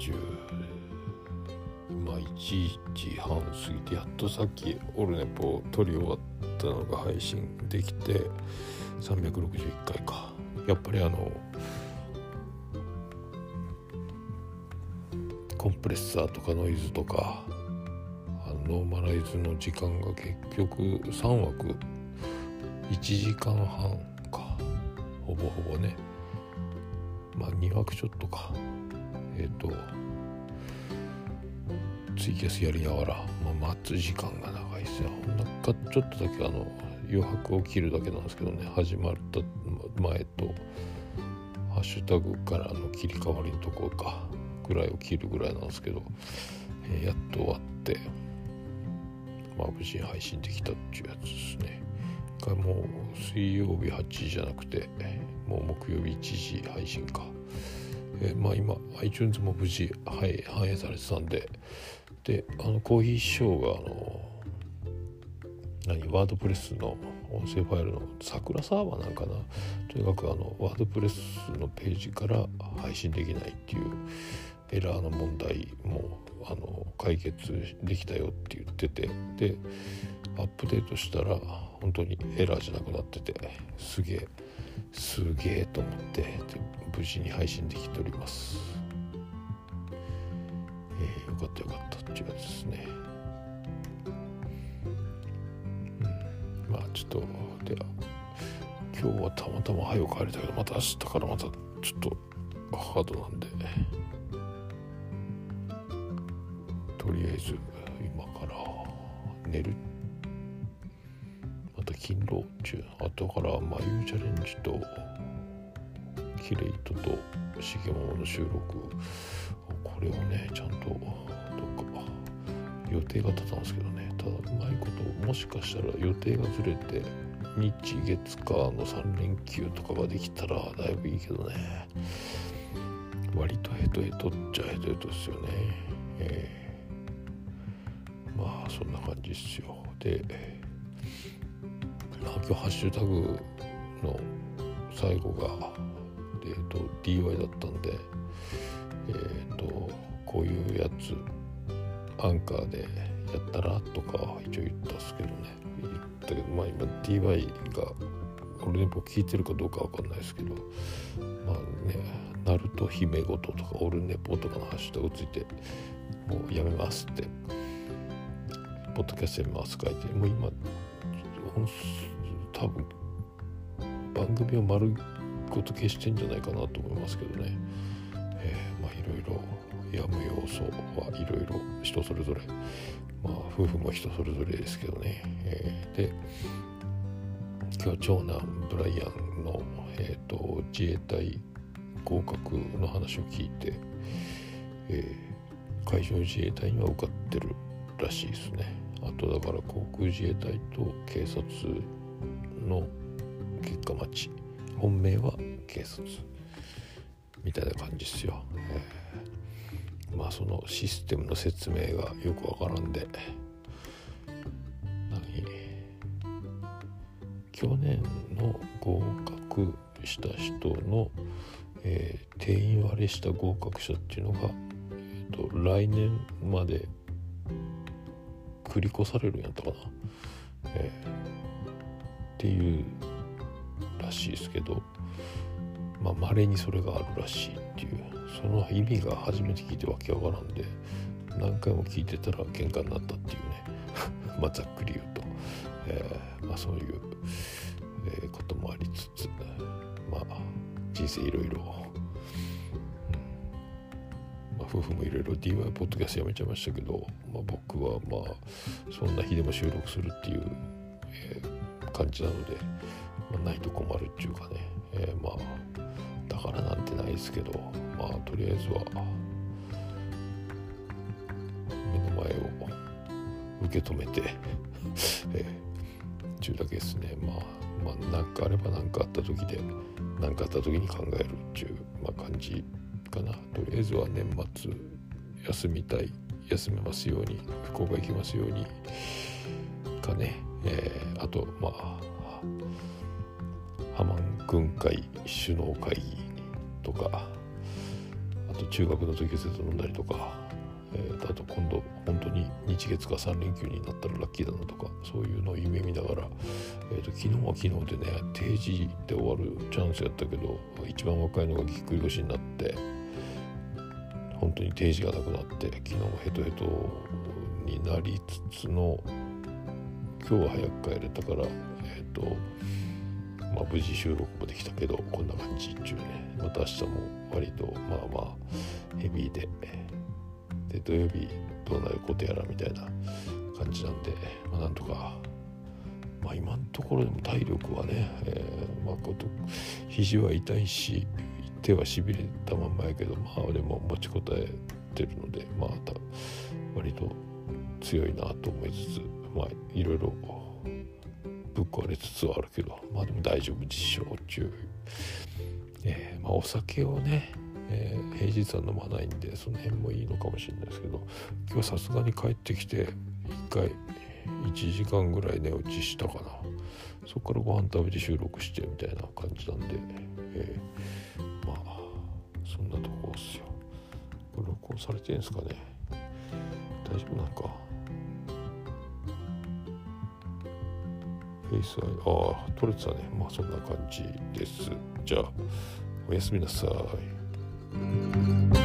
ちゅうまあ1時半過ぎてやっとさっきオルネポを撮り終わったのが配信できて361回か。やっぱりあのコンプレッサーとかノイズとかノーマライズの時間が結局3枠。1時間半か。ほぼほぼね。まあ2枠ちょっとか。えっ、ー、とツイキャスやりながら、まあ、待つ時間が長いですよ。なんかちょっとだけあの余白を切るだけなんですけどね。始まった前とハッシュタグからの切り替わりのところかぐらいを切るぐらいなんですけど、えー、やっと終わってまあ無事配信できたっていうやつですね。がもう水曜日8時じゃなくてもう木曜日1時配信か、えー、まあ今 iTunes も無事、はい、反映されてたんで。であのコーヒーショーがあの何ワードプレスの音声ファイルの桜サーバーなんかな？とにかくあのワードプレスのページから配信できないっていうエラーの問題もあの解決できたよって言ってて。でアップデートしたら本当にエラーじゃなくなっててすげえすげえと思って無事に配信できております。えー、よかったよかったっていうやつですね。うん、まあちょっとでは今日はたまたま早く帰りたけどまた明日からまたちょっとハードなんでとりあえず今から寝るまた勤労中後から眉チャレンジとキレイトとしげもの収録これをねちゃんとどっか予定が立ったんですけどね。ただうまいこともしかしたら予定がずれて日月火の3連休とかができたらだいぶいいけどね。割とヘトヘトっちゃヘトヘトですよね。えー、まあそんな感じっすよ。で今日ハッシュタグの最後が、えーと、DY だったんでえ、ー、とこういうやつアンカーでやったらとか一応言ったっすけどね。言ったけどまあ今 DY がオルネポ聞いてるかどうかわかんないですけどまあねナルト姫ごととかオルネポとかのハッシュタグついてもうやめますってポッドキャストやめます書いてもう今多分番組を丸ごと消してんじゃないかなと思いますけどね、えー、まあいろいろやむ要素はいろいろ人それぞれ。まあ夫婦も人それぞれですけどね、えー、で今日長男ブライアンの、えーと、自衛隊合格の話を聞いて、えー、海上自衛隊には受かってるらしいですね。あとだから航空自衛隊と警察の結果待ち本命は警察みたいな感じですよ、えー、まあそのシステムの説明がよくわからんで。去年の合格した人の、えー、定員割れした合格者っていうのが、えーと、来年まで繰り越されるんやったかな、えー、っていうらしいですけどまあ稀にそれがあるらしいっていう。その意味が初めて聞いてわけわからんで何回も聞いてたら喧嘩になったっていうね。まあざっくり言うと、えー、まあそういう、えー、こともありつつまあ人生いろいろ、夫婦もいろいろ DY ポッドキャストやめちゃいましたけど、まあ、僕はまあそんな日でも収録するっていう、えー、感じなので、まあ、ないと困るっていうかね、えー、まあだからなんてないですけどまあとりあえずは目の前を受け止めて えー、中だけですね。まあまあ何かあれば何かあった時で何かあった時に考えるっていう、まあ、感じかな。とりあえずは年末休みたい休めますように福岡行きますようにかね、えー、あとまあハマン軍会首脳会議とかあと中学の時はずっと飲んだりとか、えー、あと今度本当に日月が3連休になったらラッキーだなとかそういうのを夢見ながら、えー、と昨日は昨日でね定時で終わるチャンスやったけど一番若いのがぎっくり腰になって本当に定時がなくなって昨日もヘトヘトになりつつの今日は早く帰れたからえっ、ー、とまあ、無事収録もできたけどこんな感じっていうね。また明日も割とまあまあヘビーでで土曜日どうなることやらみたいな感じなんで、まあ、なんとか、まあ、今のところでも体力はね、えー、まあ、こと肘は痛いし手はしびれたまんまやけどまあでも持ちこたえてるのでまあ割と強いなと思いつつまあいろいろぶっ壊れつつはあるけどまあでも大丈夫実証中、えー、まあ、お酒をね、えー、平日は飲まないんでその辺もいいのかもしれないですけど今日さすがに帰ってきて1回1時間ぐらい寝落ちしたかな。そこからご飯食べて収録してみたいな感じなんで、えー、そんなとこっすよ。これ録音されてるんですかね。大丈夫なんか。フェイスアイああ取れてたね。まあそんな感じです。じゃあおやすみなさい。